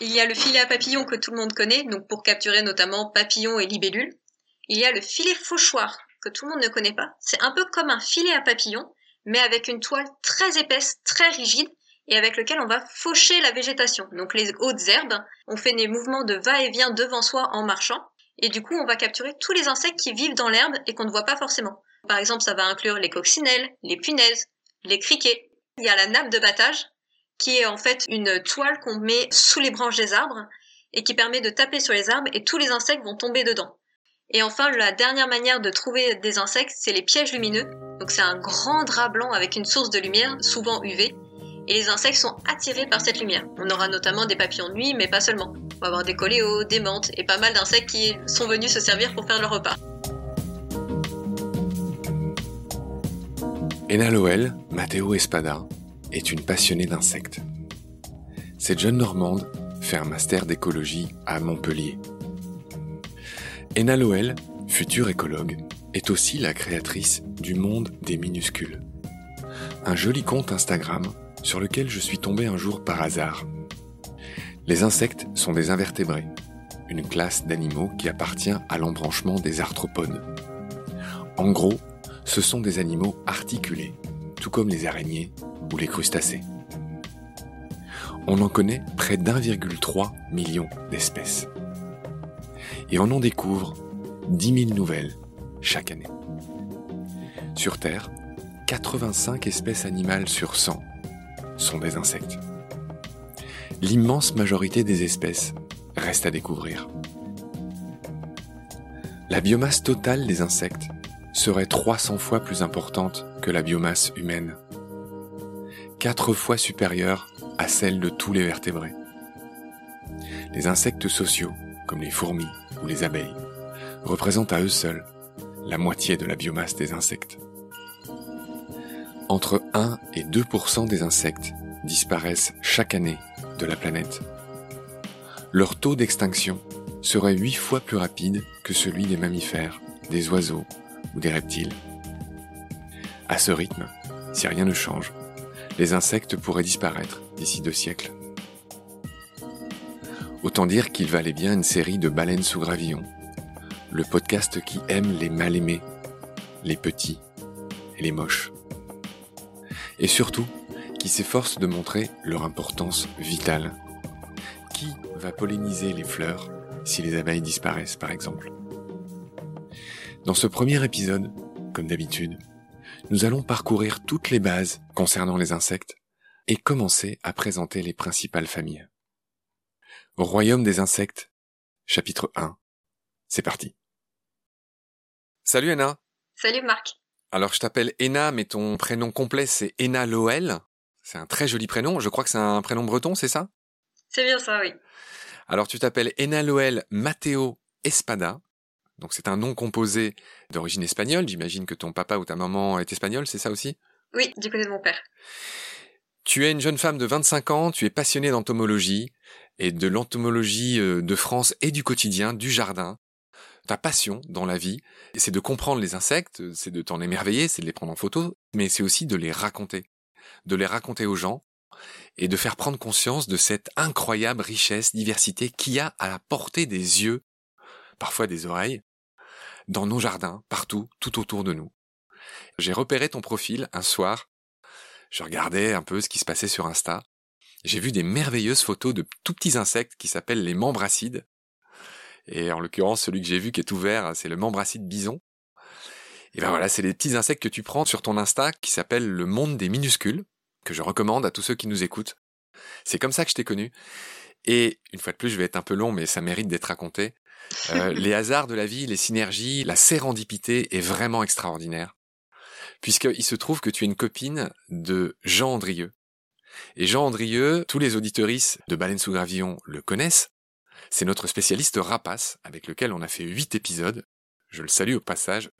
Il y a le filet à papillons que tout le monde connaît, donc pour capturer notamment papillons et libellules. Il y a le filet fauchoir que tout le monde ne connaît pas. C'est un peu comme un filet à papillons, mais avec une toile très épaisse, très rigide, et avec lequel on va faucher la végétation. Donc les hautes herbes, on fait des mouvements de va-et-vient devant soi en marchant, et du coup on va capturer tous les insectes qui vivent dans l'herbe et qu'on ne voit pas forcément. Par exemple, ça va inclure les coccinelles, les punaises, les criquets. Il y a la nappe de battage, qui est en fait une toile qu'on met sous les branches des arbres et qui permet de taper sur les arbres et tous les insectes vont tomber dedans. Et enfin, la dernière manière de trouver des insectes, c'est les pièges lumineux. Donc c'est un grand drap blanc avec une source de lumière, souvent UV, et les insectes sont attirés par cette lumière. On aura notamment des papillons de nuit, mais pas seulement. On va avoir des coléos, des menthes et pas mal d'insectes qui sont venus se servir pour faire leur repas. Ena Loel, Matteo Espada, est une passionnée d'insectes. Cette jeune Normande fait un master d'écologie à Montpellier. Ena Loel, future écologue, est aussi la créatrice du monde des minuscules. Un joli compte Instagram sur lequel je suis tombé un jour par hasard. Les insectes sont des invertébrés, une classe d'animaux qui appartient à l'embranchement des arthropodes. En gros, ce sont des animaux articulés, tout comme les araignées ou les crustacés. On en connaît près d'1,3 million d'espèces. Et on en découvre 10 000 nouvelles chaque année. Sur Terre, 85 espèces animales sur 100 sont des insectes. L'immense majorité des espèces reste à découvrir. La biomasse totale des insectes serait 300 fois plus importante que la biomasse humaine, 4 fois supérieure à celle de tous les vertébrés. Les insectes sociaux, comme les fourmis ou les abeilles, représentent à eux seuls la moitié de la biomasse des insectes. Entre 1 et 2% des insectes disparaissent chaque année de la planète. Leur taux d'extinction serait 8 fois plus rapide que celui des mammifères, des oiseaux ou des reptiles. À ce rythme, si rien ne change, les insectes pourraient disparaître d'ici deux siècles. Autant dire qu'il valait bien une série de baleines sous gravillon, le podcast qui aime les mal aimés, les petits et les moches. Et surtout, qui s'efforce de montrer leur importance vitale. Qui va polliniser les fleurs si les abeilles disparaissent, par exemple? Dans ce premier épisode, comme d'habitude, nous allons parcourir toutes les bases concernant les insectes et commencer à présenter les principales familles. Royaume des insectes, chapitre 1. C'est parti. Salut Anna. Salut Marc. Alors je t'appelle Ena, mais ton prénom complet c'est Ena Loel. C'est un très joli prénom. Je crois que c'est un prénom breton, c'est ça? C'est bien ça, oui. Alors tu t'appelles Ena Loel Matteo Espada. Donc c'est un nom composé d'origine espagnole. J'imagine que ton papa ou ta maman est espagnol, c'est ça aussi? Oui, du côté de mon père. Tu es une jeune femme de 25 ans, tu es passionnée d'entomologie et de l'entomologie euh, de France et du quotidien, du jardin. Ta passion dans la vie, c'est de comprendre les insectes, c'est de t'en émerveiller, c'est de les prendre en photo, mais c'est aussi de les raconter. De les raconter aux gens et de faire prendre conscience de cette incroyable richesse, diversité qu'il y a à la portée des yeux, parfois des oreilles, dans nos jardins, partout, tout autour de nous. J'ai repéré ton profil un soir. Je regardais un peu ce qui se passait sur Insta. J'ai vu des merveilleuses photos de tout petits insectes qui s'appellent les membracides. Et en l'occurrence, celui que j'ai vu qui est ouvert, c'est le membracide bison. Et ben voilà, c'est les petits insectes que tu prends sur ton Insta qui s'appelle le monde des minuscules, que je recommande à tous ceux qui nous écoutent. C'est comme ça que je t'ai connu. Et une fois de plus, je vais être un peu long, mais ça mérite d'être raconté. Euh, les hasards de la vie, les synergies, la sérendipité est vraiment extraordinaire. Puisqu'il se trouve que tu es une copine de Jean Andrieux. Et Jean Andrieux, tous les auditeuristes de Baleine sous Gravillon le connaissent. C'est notre spécialiste rapace, avec lequel on a fait huit épisodes. Je le salue au passage.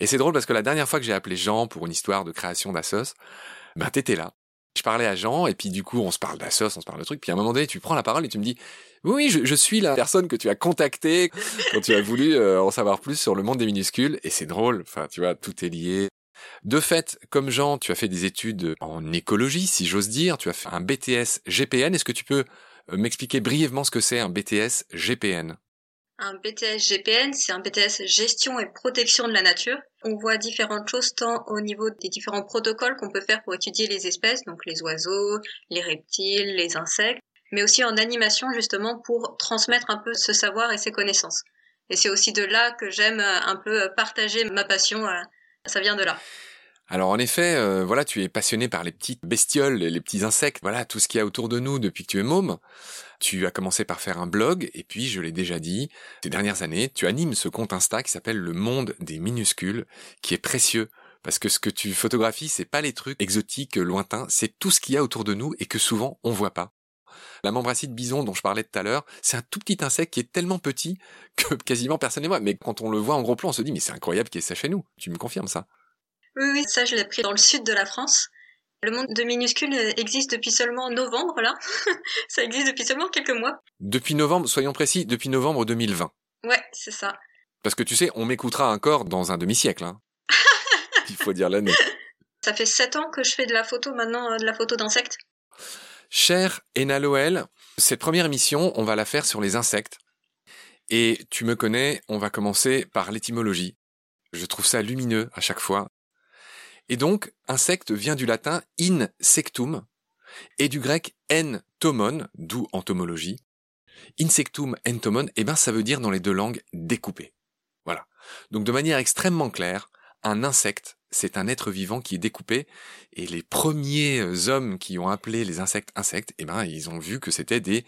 Et c'est drôle parce que la dernière fois que j'ai appelé Jean pour une histoire de création d'Assos, ben t'étais là. Je parlais à Jean, et puis du coup, on se parle d'Assos, on se parle de trucs, puis à un moment donné, tu prends la parole et tu me dis, oui, je, je suis la personne que tu as contactée quand tu as voulu euh, en savoir plus sur le monde des minuscules, et c'est drôle, enfin, tu vois, tout est lié. De fait, comme Jean, tu as fait des études en écologie, si j'ose dire, tu as fait un BTS GPN, est-ce que tu peux euh, m'expliquer brièvement ce que c'est un BTS GPN. Un BTS GPN, c'est un BTS gestion et protection de la nature. On voit différentes choses tant au niveau des différents protocoles qu'on peut faire pour étudier les espèces, donc les oiseaux, les reptiles, les insectes, mais aussi en animation justement pour transmettre un peu ce savoir et ces connaissances. Et c'est aussi de là que j'aime euh, un peu euh, partager ma passion. Euh, ça vient de là. Alors en effet, voilà, tu es passionné par les petites bestioles, les petits insectes, voilà, tout ce qu'il y a autour de nous depuis que tu es môme. Tu as commencé par faire un blog, et puis, je l'ai déjà dit, ces dernières années, tu animes ce compte Insta qui s'appelle Le Monde des Minuscules, qui est précieux. Parce que ce que tu photographies, c'est pas les trucs exotiques, lointains, c'est tout ce qu'il y a autour de nous et que souvent on voit pas. La membracide bison dont je parlais tout à l'heure, c'est un tout petit insecte qui est tellement petit que quasiment personne ne voit. Mais quand on le voit en gros plan, on se dit mais c'est incroyable qu'il y ait ça chez nous. Tu me confirmes ça? Oui, oui, ça je l'ai pris dans le sud de la France. Le monde de minuscules existe depuis seulement novembre, là. ça existe depuis seulement quelques mois. Depuis novembre, soyons précis, depuis novembre 2020. Ouais, c'est ça. Parce que tu sais, on m'écoutera encore dans un demi-siècle. Hein. Il faut dire l'année. Ça fait sept ans que je fais de la photo maintenant, euh, de la photo d'insectes. Cher Ena Loel, cette première émission, on va la faire sur les insectes. Et tu me connais, on va commencer par l'étymologie. Je trouve ça lumineux à chaque fois. Et donc, insecte vient du latin insectum et du grec entomon, d'où entomologie. Insectum, entomon, eh ben, ça veut dire dans les deux langues découpé. Voilà. Donc, de manière extrêmement claire, un insecte, c'est un être vivant qui est découpé. Et les premiers euh, hommes qui ont appelé les insectes insectes, eh ben, ils ont vu que c'était des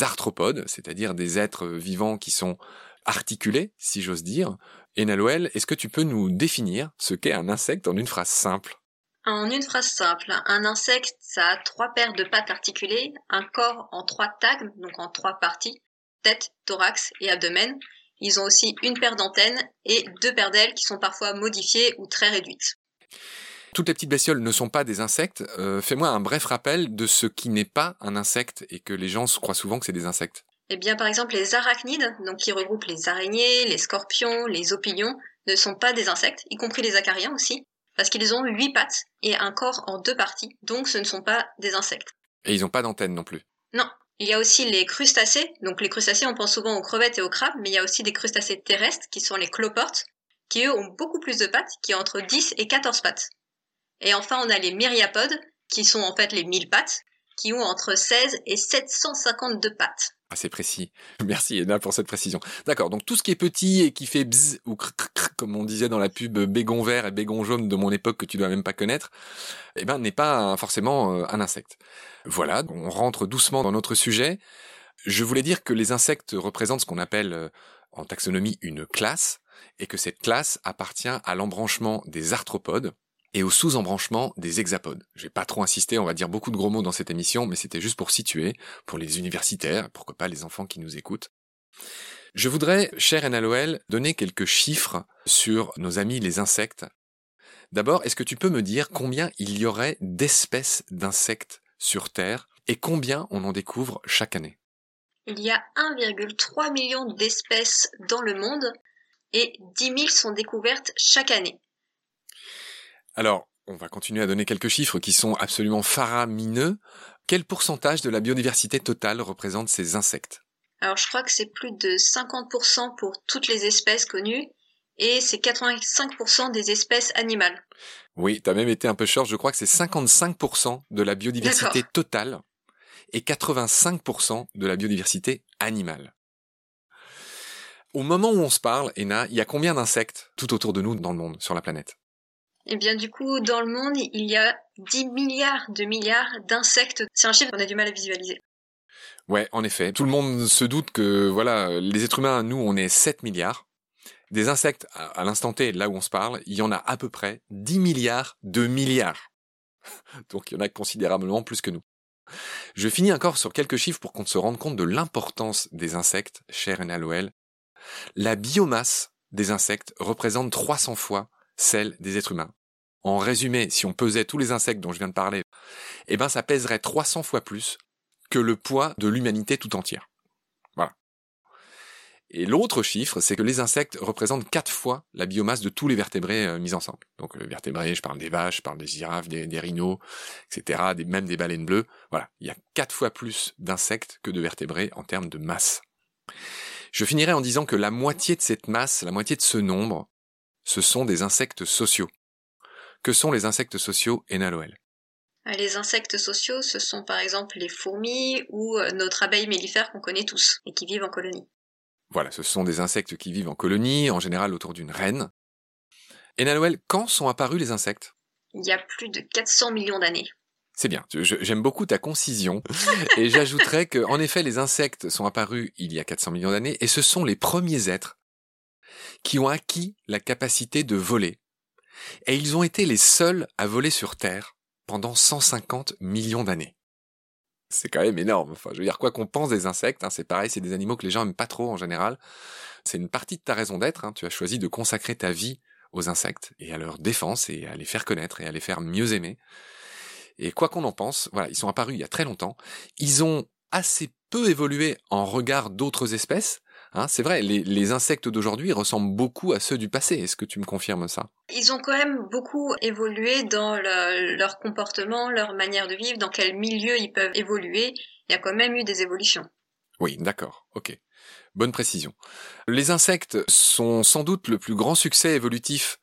arthropodes, c'est-à-dire des êtres vivants qui sont articulés, si j'ose dire. Et est-ce que tu peux nous définir ce qu'est un insecte en une phrase simple? En une phrase simple, un insecte, ça a trois paires de pattes articulées, un corps en trois tags, donc en trois parties, tête, thorax et abdomen, ils ont aussi une paire d'antennes et deux paires d'ailes qui sont parfois modifiées ou très réduites. Toutes les petites bestioles ne sont pas des insectes. Euh, fais-moi un bref rappel de ce qui n'est pas un insecte et que les gens croient souvent que c'est des insectes. Eh bien, par exemple, les arachnides, donc qui regroupent les araignées, les scorpions, les opinions, ne sont pas des insectes, y compris les acariens aussi, parce qu'ils ont huit pattes et un corps en deux parties, donc ce ne sont pas des insectes. Et ils n'ont pas d'antennes non plus. Non, il y a aussi les crustacés. Donc les crustacés, on pense souvent aux crevettes et aux crabes, mais il y a aussi des crustacés terrestres qui sont les cloportes, qui eux ont beaucoup plus de pattes, qui ont entre 10 et 14 pattes. Et enfin, on a les myriapodes, qui sont en fait les 1000 pattes, qui ont entre 16 et 752 pattes. C'est précis. Merci Ena pour cette précision. D'accord, donc tout ce qui est petit et qui fait bzz ou comme on disait dans la pub bégon vert et bégon jaune de mon époque que tu dois même pas connaître, eh ben n'est pas forcément euh, un insecte. Voilà, on rentre doucement dans notre sujet. Je voulais dire que les insectes représentent ce qu'on appelle euh, en taxonomie une classe et que cette classe appartient à l'embranchement des arthropodes, et au sous-embranchement des hexapodes. Je vais pas trop insister, on va dire beaucoup de gros mots dans cette émission, mais c'était juste pour situer, pour les universitaires, pourquoi pas les enfants qui nous écoutent. Je voudrais, cher NLOL, donner quelques chiffres sur nos amis les insectes. D'abord, est-ce que tu peux me dire combien il y aurait d'espèces d'insectes sur Terre et combien on en découvre chaque année? Il y a 1,3 million d'espèces dans le monde et 10 000 sont découvertes chaque année. Alors, on va continuer à donner quelques chiffres qui sont absolument faramineux. Quel pourcentage de la biodiversité totale représente ces insectes? Alors, je crois que c'est plus de 50% pour toutes les espèces connues et c'est 85% des espèces animales. Oui, tu as même été un peu short, je crois que c'est 55% de la biodiversité totale et 85% de la biodiversité animale. Au moment où on se parle, Ena, il y a combien d'insectes tout autour de nous dans le monde, sur la planète? Eh bien, du coup, dans le monde, il y a 10 milliards de milliards d'insectes. C'est un chiffre qu'on a du mal à visualiser. Ouais, en effet. Tout le monde se doute que, voilà, les êtres humains, nous, on est 7 milliards. Des insectes, à l'instant T, là où on se parle, il y en a à peu près 10 milliards de milliards. Donc, il y en a considérablement plus que nous. Je finis encore sur quelques chiffres pour qu'on se rende compte de l'importance des insectes, cher NLOL. La biomasse des insectes représente 300 fois celle des êtres humains. En résumé, si on pesait tous les insectes dont je viens de parler, eh ben ça pèserait 300 fois plus que le poids de l'humanité tout entière. Voilà. Et l'autre chiffre, c'est que les insectes représentent quatre fois la biomasse de tous les vertébrés euh, mis ensemble. Donc les vertébrés, je parle des vaches, je parle des girafes, des, rhinos, etc., même des baleines bleues. Voilà, il y a quatre fois plus d'insectes que de vertébrés en termes de masse. Je finirai en disant que la moitié de cette masse, la moitié de ce nombre, ce sont des insectes sociaux. Que sont les insectes sociaux, Enaloel les insectes sociaux, ce sont par exemple les fourmis ou euh, notre abeille mellifère qu'on connaît tous et qui vivent en colonie. Voilà, ce sont des insectes qui vivent en colonie, en général autour d'une reine. Et Noël, quand sont apparus les insectes? Il y a plus de 400 millions d'années. C'est bien, j'aime beaucoup ta concision. et j'ajouterais que, en effet, les insectes sont apparus il y a 400 millions d'années, et ce sont les premiers êtres qui ont acquis la capacité de voler. Et ils ont été les seuls à voler sur Terre pendant 150 millions d'années. C'est quand même énorme. Enfin, je veux dire, quoi qu'on pense des insectes, hein, c'est pareil, c'est des animaux que les gens aiment pas trop en général. C'est une partie de ta raison d'être. Hein. Tu as choisi de consacrer ta vie aux insectes et à leur défense et à les faire connaître et à les faire mieux aimer. Et quoi qu'on en pense, voilà, ils sont apparus il y a très longtemps. Ils ont assez peu évolué en regard d'autres espèces, Hein, c'est vrai, les, insectes d'aujourd'hui ressemblent beaucoup à ceux du passé. Est-ce que tu me confirmes ça? Ils ont quand même beaucoup évolué dans leur comportement, leur manière de vivre, dans quel milieu ils peuvent évoluer. Il y a quand même eu des évolutions. Oui, d'accord, ok. Bonne précision. Les insectes sont sans doute le plus grand succès évolutif,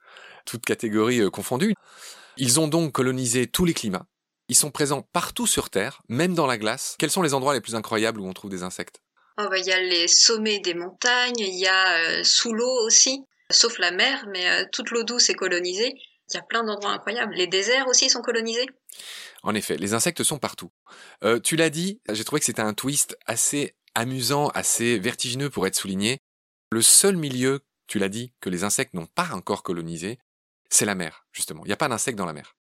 toutes catégories euh, confondues. Ils ont donc colonisé tous les climats. Ils sont présents partout sur Terre, même dans la glace. Quels sont les endroits les plus incroyables où on trouve des insectes? Oh, bah, il y a les sommets des montagnes, il y a euh, sous l'eau aussi, sauf la mer, mais euh, toute l'eau douce est colonisée. Il y a plein d'endroits incroyables. Les déserts aussi sont colonisés. En effet, les insectes sont partout. Euh, tu l'as dit, j'ai trouvé que c'était un twist assez amusant, assez vertigineux pour être souligné. Le seul milieu, tu l'as dit, que les insectes n'ont pas encore colonisé, c'est la mer, justement. Il n'y a pas d'insectes dans la mer.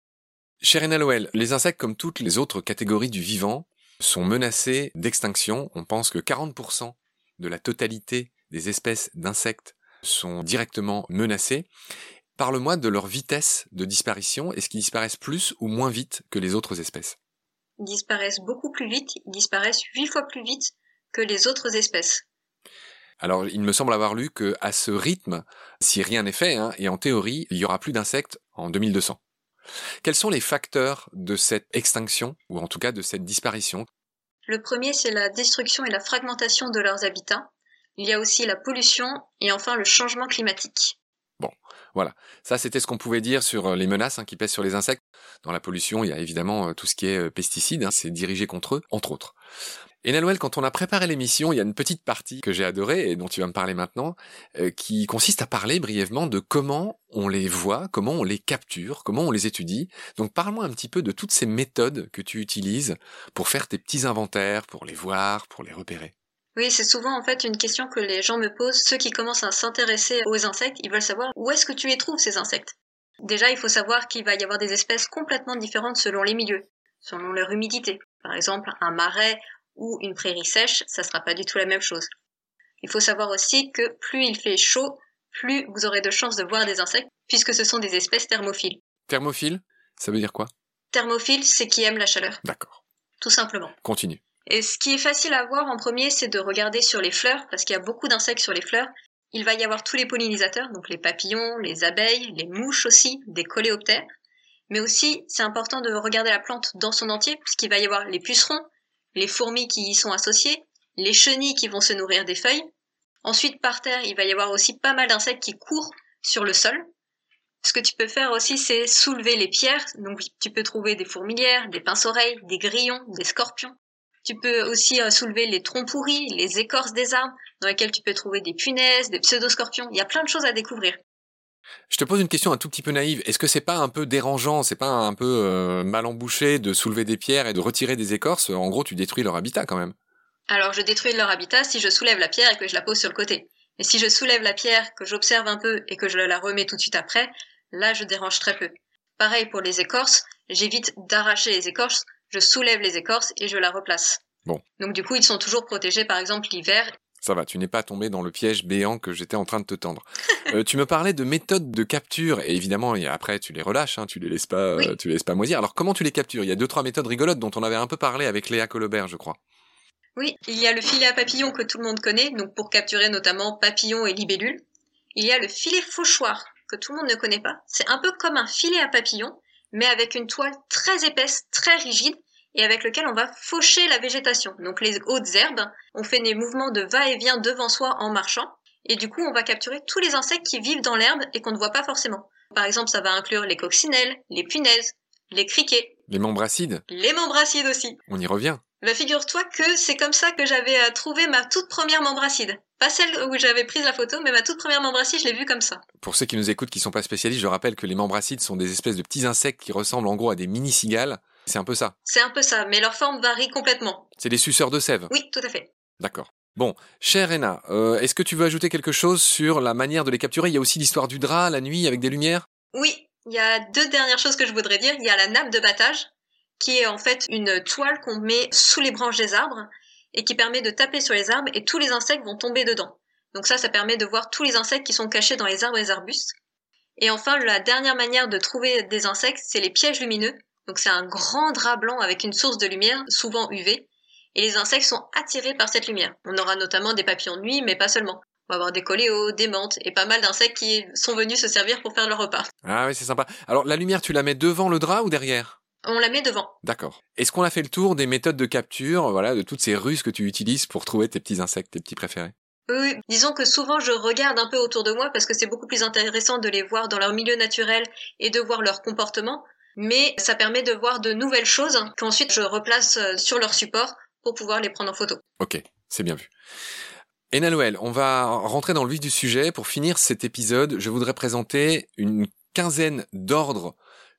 Cher Noël, les insectes, comme toutes les autres catégories du vivant, sont menacés d'extinction. On pense que 40% de la totalité des espèces d'insectes sont directement menacées. Parle-moi de leur vitesse de disparition. Est-ce qu'ils disparaissent plus ou moins vite que les autres espèces? Ils disparaissent beaucoup plus vite. Ils disparaissent huit fois plus vite que les autres espèces. Alors, il me semble avoir lu que à ce rythme, si rien n'est fait, hein, et en théorie, il y aura plus d'insectes en 2200. Quels sont les facteurs de cette extinction, ou en tout cas de cette disparition? Le premier, c'est la destruction et la fragmentation de leurs habitats. Il y a aussi la pollution et enfin le changement climatique. Bon, voilà. Ça, c'était ce qu'on pouvait dire sur euh, les menaces hein, qui pèsent sur les insectes. Dans la pollution, il y a évidemment euh, tout ce qui est euh, pesticides, hein, c'est dirigé contre eux, entre autres. Et quand on a préparé l'émission, il y a une petite partie que j'ai adorée et dont tu vas me parler maintenant, euh, qui consiste à parler brièvement de comment on les voit, comment on les capture, comment on les étudie. Donc parle-moi un petit peu de toutes ces méthodes que tu utilises pour faire tes petits inventaires, pour les voir, pour les repérer. Oui, c'est souvent en fait une question que les gens me posent. Ceux qui commencent à s'intéresser aux insectes, ils veulent savoir où est-ce que tu les trouves ces insectes. Déjà, il faut savoir qu'il va y avoir des espèces complètement différentes selon les milieux, selon leur humidité. Par exemple, un marais ou une prairie sèche, ça sera pas du tout la même chose. Il faut savoir aussi que plus il fait chaud, plus vous aurez de chances de voir des insectes, puisque ce sont des espèces thermophiles. Thermophile Ça veut dire quoi? Thermophile, c'est qui aime la chaleur. D'accord. Tout simplement. Continue. Et ce qui est facile à voir en premier, c'est de regarder sur les fleurs, parce qu'il y a beaucoup d'insectes sur les fleurs. Il va y avoir tous les pollinisateurs, donc les papillons, les abeilles, les mouches aussi, des coléoptères. Mais aussi, c'est important de regarder la plante dans son entier, puisqu'il va y avoir les pucerons, les fourmis qui y sont associées, les chenilles qui vont se nourrir des feuilles. Ensuite, par terre, il va y avoir aussi pas mal d'insectes qui courent sur le sol. Ce que tu peux faire aussi, c'est soulever les pierres. Donc, tu peux trouver des fourmilières, des pinces-oreilles, des grillons, des scorpions. Tu peux aussi euh, soulever les troncs pourris, les écorces des arbres, dans lesquelles tu peux trouver des punaises, des pseudoscorpions. Il y a plein de choses à découvrir. Je te pose une question un tout petit peu naïve. Est-ce que c'est pas un peu dérangeant, c'est pas un peu euh, mal embouché de soulever des pierres et de retirer des écorces? En gros, tu détruis leur habitat quand même. Alors, je détruis leur habitat si je soulève la pierre et que je la pose sur le côté. Et si je soulève la pierre, que j'observe un peu et que je la remets tout de suite après, là, je dérange très peu. Pareil pour les écorces, j'évite d'arracher les écorces, je soulève les écorces et je la replace. Bon. Donc du coup, ils sont toujours protégés, par exemple l'hiver, ça va, tu n'es pas tombé dans le piège béant que j'étais en train de te tendre. Euh, tu me parlais de méthodes de capture et évidemment après tu les relâches, hein, tu les laisses pas, euh, tu les laisses pas moisir. Alors comment tu les captures? Il y a deux trois méthodes rigolotes dont on avait un peu parlé avec Léa Colobert, je crois. Oui, il y a le filet à papillons que tout le monde connaît, donc pour capturer notamment papillons et libellules. Il y a le filet fauchoir que tout le monde ne connaît pas. C'est un peu comme un filet à papillons, mais avec une toile très épaisse, très rigide, et avec lequel on va faucher la végétation. Donc les hautes herbes, on fait des mouvements de va-et-vient devant soi en marchant, et du coup on va capturer tous les insectes qui vivent dans l'herbe et qu'on ne voit pas forcément. Par exemple, ça va inclure les coccinelles, les punaises, les criquets. Les membracides Les membracides aussi. On y revient. Bah figure-toi que c'est comme ça que j'avais euh, trouvé ma toute première membracide. Pas celle où j'avais pris la photo, mais ma toute première membracide, je l'ai vue comme ça. Pour ceux qui nous écoutent qui sont pas spécialistes, je rappelle que les membracides sont des espèces de petits insectes qui ressemblent en gros à des mini-cigales. C'est un peu ça. C'est un peu ça, mais leur forme varie complètement. C'est des suceurs de sève. Oui, tout à fait. D'accord. Bon, chère Rena, euh, est-ce que tu veux ajouter quelque chose sur la manière de les capturer? Il y a aussi l'histoire du drap la nuit avec des lumières? Oui, il y a deux dernières choses que je voudrais dire. Il y a la nappe de battage, qui est en fait une toile qu'on met sous les branches des arbres et qui permet de taper sur les arbres et tous les insectes vont tomber dedans. Donc ça, ça permet de voir tous les insectes qui sont cachés dans les arbres et les arbustes. Et enfin, la dernière manière de trouver des insectes, c'est les pièges lumineux. Donc c'est un grand drap blanc avec une source de lumière, souvent UV, et les insectes sont attirés par cette lumière. On aura notamment des papillons de nuit, mais pas seulement. On va avoir des coléos, des menthes et pas mal d'insectes qui sont venus se servir pour faire leur repas. Ah oui, c'est sympa. Alors la lumière, tu la mets devant le drap ou derrière? On la met devant. D'accord. Est-ce qu'on a fait le tour des méthodes de capture, voilà, de toutes ces ruses que tu utilises pour trouver tes petits insectes, tes petits préférés? Oui, disons que souvent je regarde un peu autour de moi parce que c'est beaucoup plus intéressant de les voir dans leur milieu naturel et de voir leur comportement, mais ça permet de voir de nouvelles choses qu'ensuite je replace euh, sur leur support pour pouvoir les prendre en photo. Ok, c'est bien vu. Ena Noël, on va rentrer dans le vif du sujet. Pour finir cet épisode, je voudrais présenter une quinzaine d'ordres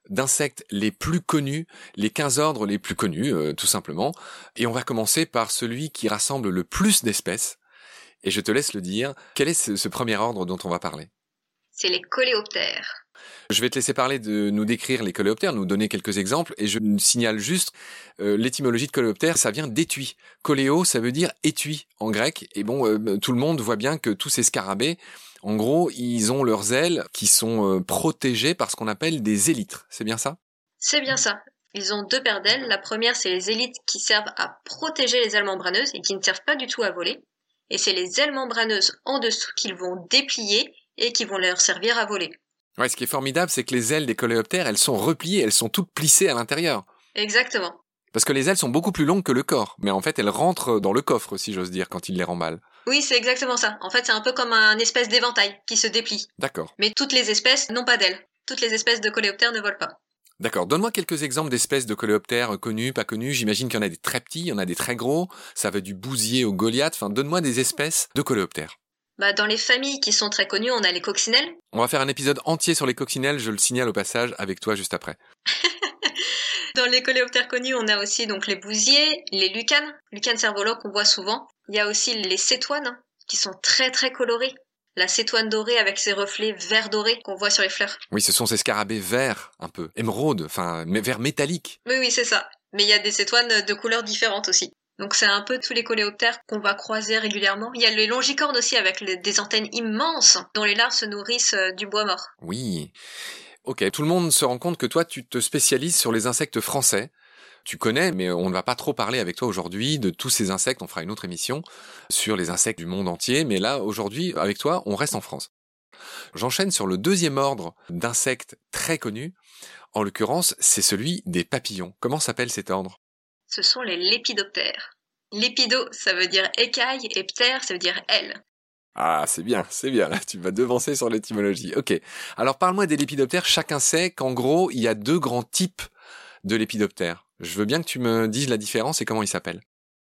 d'insectes les plus connus, les 15 ordres les plus connus, euh, tout simplement. Et on va commencer par celui qui rassemble le plus d'espèces, et je te laisse le dire. Quel est ce premier ordre dont on va parler? C'est les coléoptères. Je vais te laisser parler de nous décrire les coléoptères, nous donner quelques exemples, et je signale juste euh, l'étymologie de coléoptère, ça vient d'étui. Coléo, ça veut dire étui en grec, et bon, euh, tout le monde voit bien que tous ces scarabées, en gros, ils ont leurs ailes qui sont euh, protégées par ce qu'on appelle des élytres. C'est bien ça? C'est bien ça. Ils ont deux paires d'ailes. La première, c'est les élytres qui servent à protéger les ailes membraneuses et qui ne servent pas du tout à voler et c'est les ailes membraneuses en dessous qu'ils vont déplier et qui vont leur servir à voler. Ouais, ce qui est formidable, c'est que les ailes des coléoptères, elles sont repliées, elles sont toutes plissées à l'intérieur. Exactement. Parce que les ailes sont beaucoup plus longues que le corps, mais en fait, elles rentrent dans le coffre, si j'ose dire, quand il les remballe. Oui, c'est exactement ça. En fait, c'est un peu comme un espèce d'éventail qui se déplie. D'accord. Mais toutes les espèces n'ont pas d'ailes. Toutes les espèces de coléoptères ne volent pas. D'accord. Donne-moi quelques exemples d'espèces de coléoptères connus, pas connus. J'imagine qu'il y en a des très petits, il y en a des très gros. Ça va du bousier au goliath. Enfin, donne-moi des espèces de coléoptères. Bah, dans les familles qui sont très connues, on a les coccinelles. On va faire un épisode entier sur les coccinelles, je le signale au passage avec toi juste après. dans les coléoptères connus, on a aussi donc les bousiers, les lucanes, lucanes cervoloques qu'on voit souvent. Il y a aussi les cétoines qui sont très très colorés la cétoine dorée avec ses reflets vert doré qu'on voit sur les fleurs. Oui, ce sont ces scarabées verts, un peu, émeraude, enfin, vert métallique. Oui, oui, c'est ça. Mais il y a des cétoines de couleurs différentes aussi. Donc c'est un peu tous les coléoptères qu'on va croiser régulièrement. Il y a les longicornes aussi avec des antennes immenses dont les larves se nourrissent euh, du bois mort. Oui. Ok, tout le monde se rend compte que toi tu te spécialises sur les insectes français tu connais, mais on ne va pas trop parler avec toi aujourd'hui de tous ces insectes. On fera une autre émission sur les insectes du monde entier, mais là, aujourd'hui, avec toi, on reste en France. J'enchaîne sur le deuxième ordre d'insectes très connus. En l'occurrence, c'est celui des papillons. Comment s'appelle cet ordre? Ce sont les lépidoptères. Lépido, ça veut dire écaille, et ptère, ça veut dire aile. Ah, c'est bien, c'est bien, là, tu vas devancer sur l'étymologie. Ok. Alors, parle-moi des lépidoptères. Chacun sait qu'en gros, il y a deux grands types de lépidoptères. Je veux bien que tu me dises la différence et comment ils s'appellent.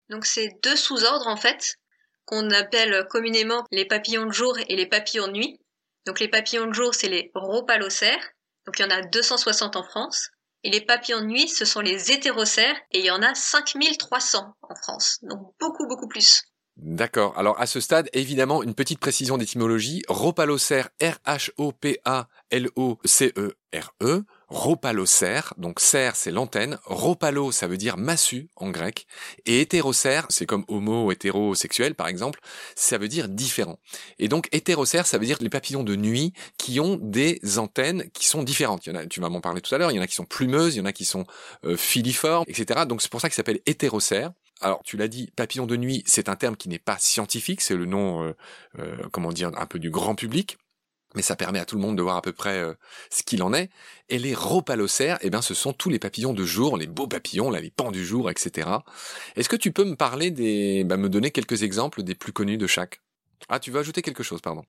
Donc c'est deux sous-ordres en fait qu'on appelle communément les papillons de jour et les papillons de nuit. Donc les papillons de jour c'est les rhopalocères, donc il y en a 260 en France. Et les papillons de nuit, ce sont les hétérocères, et il y en a 5300 en France. Donc beaucoup, beaucoup plus. D'accord. Alors à ce stade, évidemment, une petite précision d'étymologie. Rhopalocère, R-H-O-P-A-L-O-C-E-R-E. Rhopalocère, donc cerf c'est l'antenne, rhopalo ça veut dire massue en grec, et hétérocère, c'est comme homo, hétérosexuel par exemple, ça veut dire différent. Et donc hétérocère ça veut dire les papillons de nuit qui ont des antennes qui sont différentes. Il y en a, tu vas m'en parler tout à l'heure, il y en a qui sont plumeuses, il y en a qui sont euh, filiformes, etc. Donc c'est pour ça qu'ils s'appellent hétérocère. Alors, tu l'as dit, papillon de nuit, c'est un terme qui n'est pas scientifique, c'est le nom, euh, euh, comment dire, un peu du grand public, mais ça permet à tout le monde de voir à peu près euh, ce qu'il en est. Et les rhopalocères, eh bien, ce sont tous les papillons de jour, les beaux papillons, là, les pans du jour, etc. Est-ce que tu peux me parler des, bah, me donner quelques exemples des plus connus de chaque? Ah, tu veux ajouter quelque chose, pardon?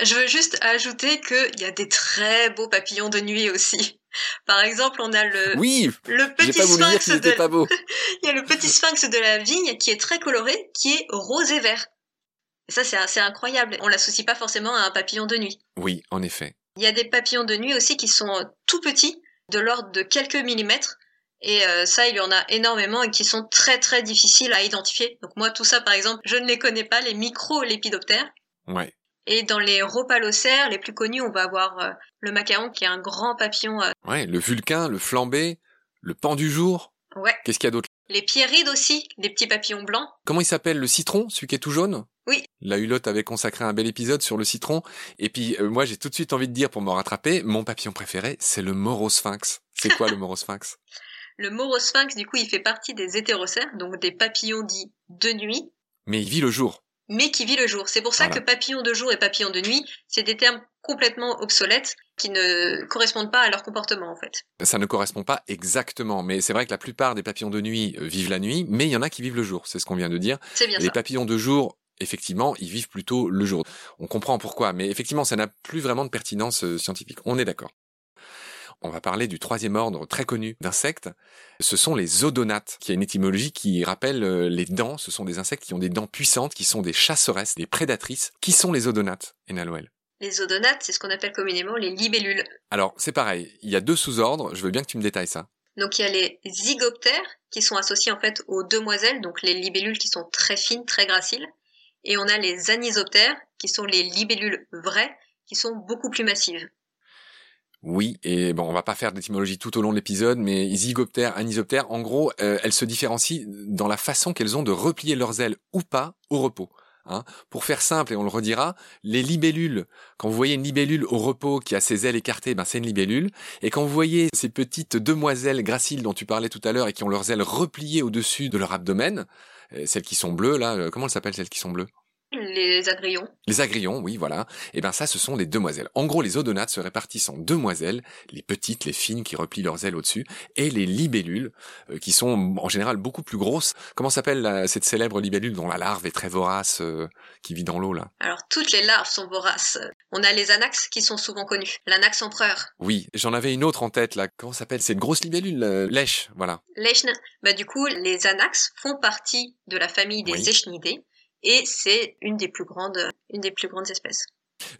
Je veux juste ajouter qu'il y a des très beaux papillons de nuit aussi. Par exemple, on a le, oui, le petit pas sphinx de... pas beau. il y a le petit sphinx de la vigne qui est très coloré, qui est rose et vert. Et ça, c'est assez incroyable. On l'associe pas forcément à un papillon de nuit. Oui, en effet. Il y a des papillons de nuit aussi qui sont euh, tout petits, de l'ordre de quelques millimètres. Et euh, ça, il y en a énormément et qui sont très très difficiles à identifier. Donc moi, tout ça, par exemple, je ne les connais pas, les micro-lépidoptères. Ouais. Et dans les rhopalocères, les plus connus, on va avoir euh, le macaron, qui est un grand papillon. Ouais, le vulcain, le flambé, le pan du jour. Ouais. Qu'est-ce qu'il y a d'autre? Les pierrides aussi, des petits papillons blancs. Comment il s'appelle Le citron, celui qui est tout jaune? Oui. La Hulotte avait consacré un bel épisode sur le citron. Et puis, euh, moi, j'ai tout de suite envie de dire, pour me rattraper, mon papillon préféré, c'est le morosphinx. C'est quoi le morosphinx? Le morosphinx, du coup, il fait partie des hétérocères, donc des papillons dits de nuit. Mais il vit le jour. Mais qui vit le jour. C'est pour ça que papillon de jour et papillon de nuit, c'est des termes complètement obsolètes qui ne correspondent pas à leur comportement en fait. Ça ne correspond pas exactement, mais c'est vrai que la plupart des papillons de nuit euh, vivent la nuit, mais il y en a qui vivent le jour, c'est ce qu'on vient de dire. C'est bien Les ça. papillons de jour, effectivement, ils vivent plutôt le jour. On comprend pourquoi, mais effectivement, ça n'a plus vraiment de pertinence euh, scientifique. On est d'accord. On va parler du troisième ordre très connu d'insectes. Ce sont les odonates, qui a une étymologie qui rappelle euh, les dents. Ce sont des insectes qui ont des dents puissantes, qui sont des chasseresses, des prédatrices. Qui sont les odonates, Enaloel Les odonates, c'est ce qu'on appelle communément les libellules. Alors, c'est pareil. Il y a deux sous-ordres. Je veux bien que tu me détailles ça. Donc il y a les zygoptères qui sont associés en fait aux demoiselles, donc les libellules qui sont très fines, très graciles. Et on a les anisoptères qui sont les libellules vraies, qui sont beaucoup plus massives. Oui, et bon, on va pas faire d'étymologie tout au long de l'épisode, mais zygoptères, anisoptères, en gros, euh, elles se différencient dans la façon qu'elles ont de replier leurs ailes ou pas au repos. Hein. Pour faire simple, et on le redira, les libellules, quand vous voyez une libellule au repos qui a ses ailes écartées, ben c'est une libellule. Et quand vous voyez ces petites demoiselles graciles dont tu parlais tout à l'heure et qui ont leurs ailes repliées au-dessus de leur abdomen, celles qui sont bleues là, euh, comment elles s'appellent celles qui sont bleues? Les agrillons. Les agrillons, oui, voilà. Et ben ça, ce sont les demoiselles. En gros, les odonates se répartissent en demoiselles, les petites, les fines qui replient leurs ailes au-dessus, et les libellules, euh, qui sont en général beaucoup plus grosses. Comment s'appelle cette célèbre libellule dont la larve est très vorace, euh, qui vit dans l'eau là? Alors toutes les larves sont voraces. On a les anax qui sont souvent connus. L'anax empereur. Oui, j'en avais une autre en tête là. Comment s'appelle C'est une grosse libellule, euh, lèche, voilà. Lechne. Bah du coup, les anax font partie de la famille des Oui. Et c'est une des plus grandes, une des plus grandes espèces.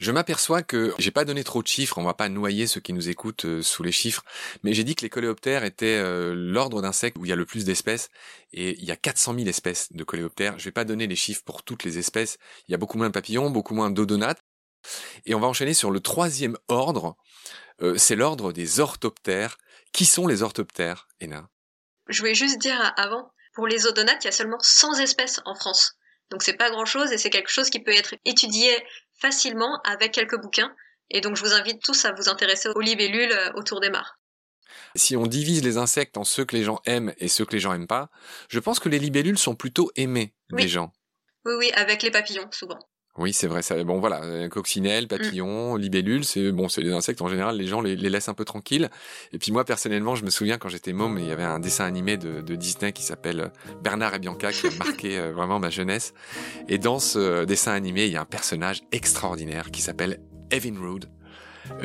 Je m'aperçois que j'ai pas donné trop de chiffres, on va pas noyer ceux qui nous écoutent euh, sous les chiffres, mais j'ai dit que les coléoptères étaient euh, l'ordre d'insectes où il y a le plus d'espèces, et il y a 400 000 espèces de coléoptères. Je vais pas donner les chiffres pour toutes les espèces, il y a beaucoup moins de papillons, beaucoup moins d'odonates, et on va enchaîner sur le troisième ordre, euh, c'est l'ordre des orthoptères. Qui sont les orthoptères, Ena Je voulais juste dire avant, pour les odonates, il y a seulement 100 espèces en France. Donc c'est pas grand chose et c'est quelque chose qui peut être étudié facilement avec quelques bouquins. Et donc je vous invite tous à vous intéresser aux libellules euh, autour des mares. Si on divise les insectes en ceux que les gens aiment et ceux que les gens aiment pas, je pense que les libellules sont plutôt aimées Oui. des gens. Oui, oui, avec les papillons, souvent. Oui, c'est vrai. Ça, bon, voilà, euh, coccinelle, papillon, libellule, c'est bon, c'est des insectes en général. Les gens les, les laissent un peu tranquilles. Et puis moi, personnellement, je me souviens quand j'étais môme, il y avait un dessin animé de, de Disney qui s'appelle euh, Bernard et Bianca, qui a marqué euh, vraiment ma jeunesse. Et dans ce dessin animé, il y a un personnage extraordinaire qui s'appelle Evinrude,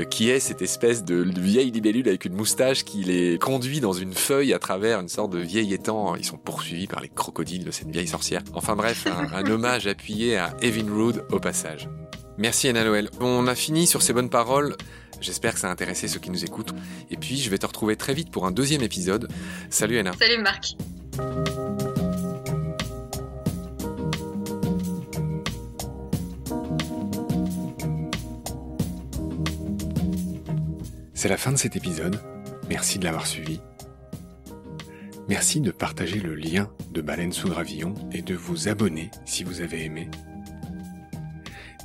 qui est cette espèce de vieille libellule avec une moustache qui les conduit dans une feuille à travers une sorte de vieil étang. Ils sont poursuivis par les crocodiles de cette vieille sorcière. Enfin bref, un, un hommage appuyé à Evinrude au passage. Merci Anna Noël. On a fini sur ces bonnes paroles. J'espère que ça a intéressé ceux qui nous écoutent. Et puis, je vais te retrouver très vite pour un deuxième épisode. Salut Anna. Salut Marc. C'est la fin de cet épisode. Merci de l'avoir suivi. Merci de partager le lien de Baleine sous Gravillon et de vous abonner si vous avez aimé.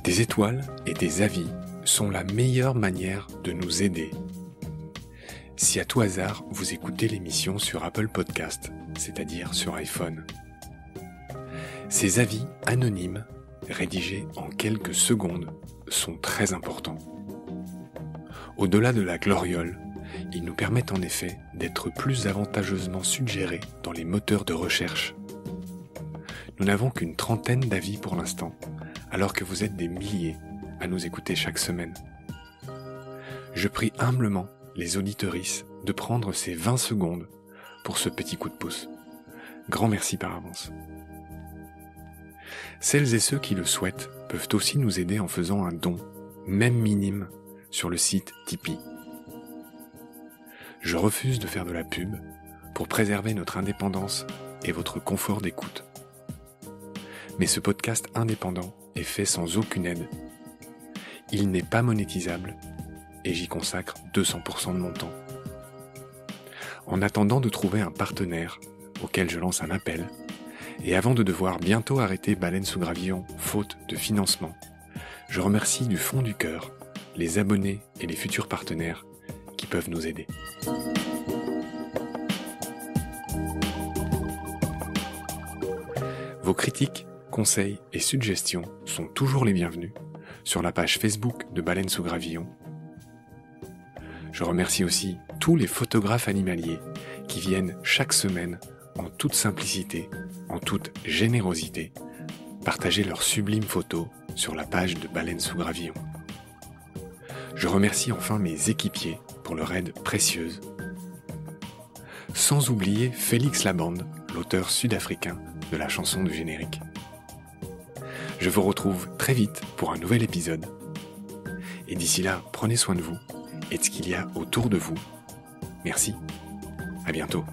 Des étoiles et des avis sont la meilleure manière de nous aider. Si à tout hasard vous écoutez l'émission sur Apple Podcast, c'est-à-dire sur iPhone, Ces avis anonymes, rédigés en quelques secondes, sont très importants. Au-delà de la gloriole, ils nous permettent en effet d'être plus avantageusement suggérés dans les moteurs de recherche. Nous n'avons qu'une trentaine d'avis pour l'instant, alors que vous êtes des milliers à nous écouter chaque semaine. Je prie humblement les auditorices de prendre ces 20 secondes pour ce petit coup de pouce. Grand merci par avance. Celles et ceux qui le souhaitent peuvent aussi nous aider en faisant un don, même minime, sur le site Tipeee. Je refuse de faire de la pub pour préserver notre indépendance et votre confort d'écoute. Mais ce podcast indépendant est fait sans aucune aide. Il n'est pas monétisable et j'y consacre 200% de mon temps. En attendant de trouver un partenaire auquel je lance un appel, et avant de devoir bientôt arrêter Baleine sous Gravillon faute de financement, je remercie du fond du cœur les abonnés et les futurs partenaires qui peuvent nous aider. Vos critiques, conseils et suggestions sont toujours les bienvenus sur la page Facebook de Baleine sous Gravillon. Je remercie aussi tous les photographes animaliers qui viennent chaque semaine en toute simplicité, en toute générosité, partager leurs sublimes photos sur la page de Baleine sous Gravillon. Je remercie enfin mes équipiers pour leur aide précieuse. Sans oublier Félix Labande, l'auteur sud-africain de la chanson du générique. Je vous retrouve très vite pour un nouvel épisode. Et d'ici là, prenez soin de vous et de ce qu'il y a autour de vous. Merci. À bientôt.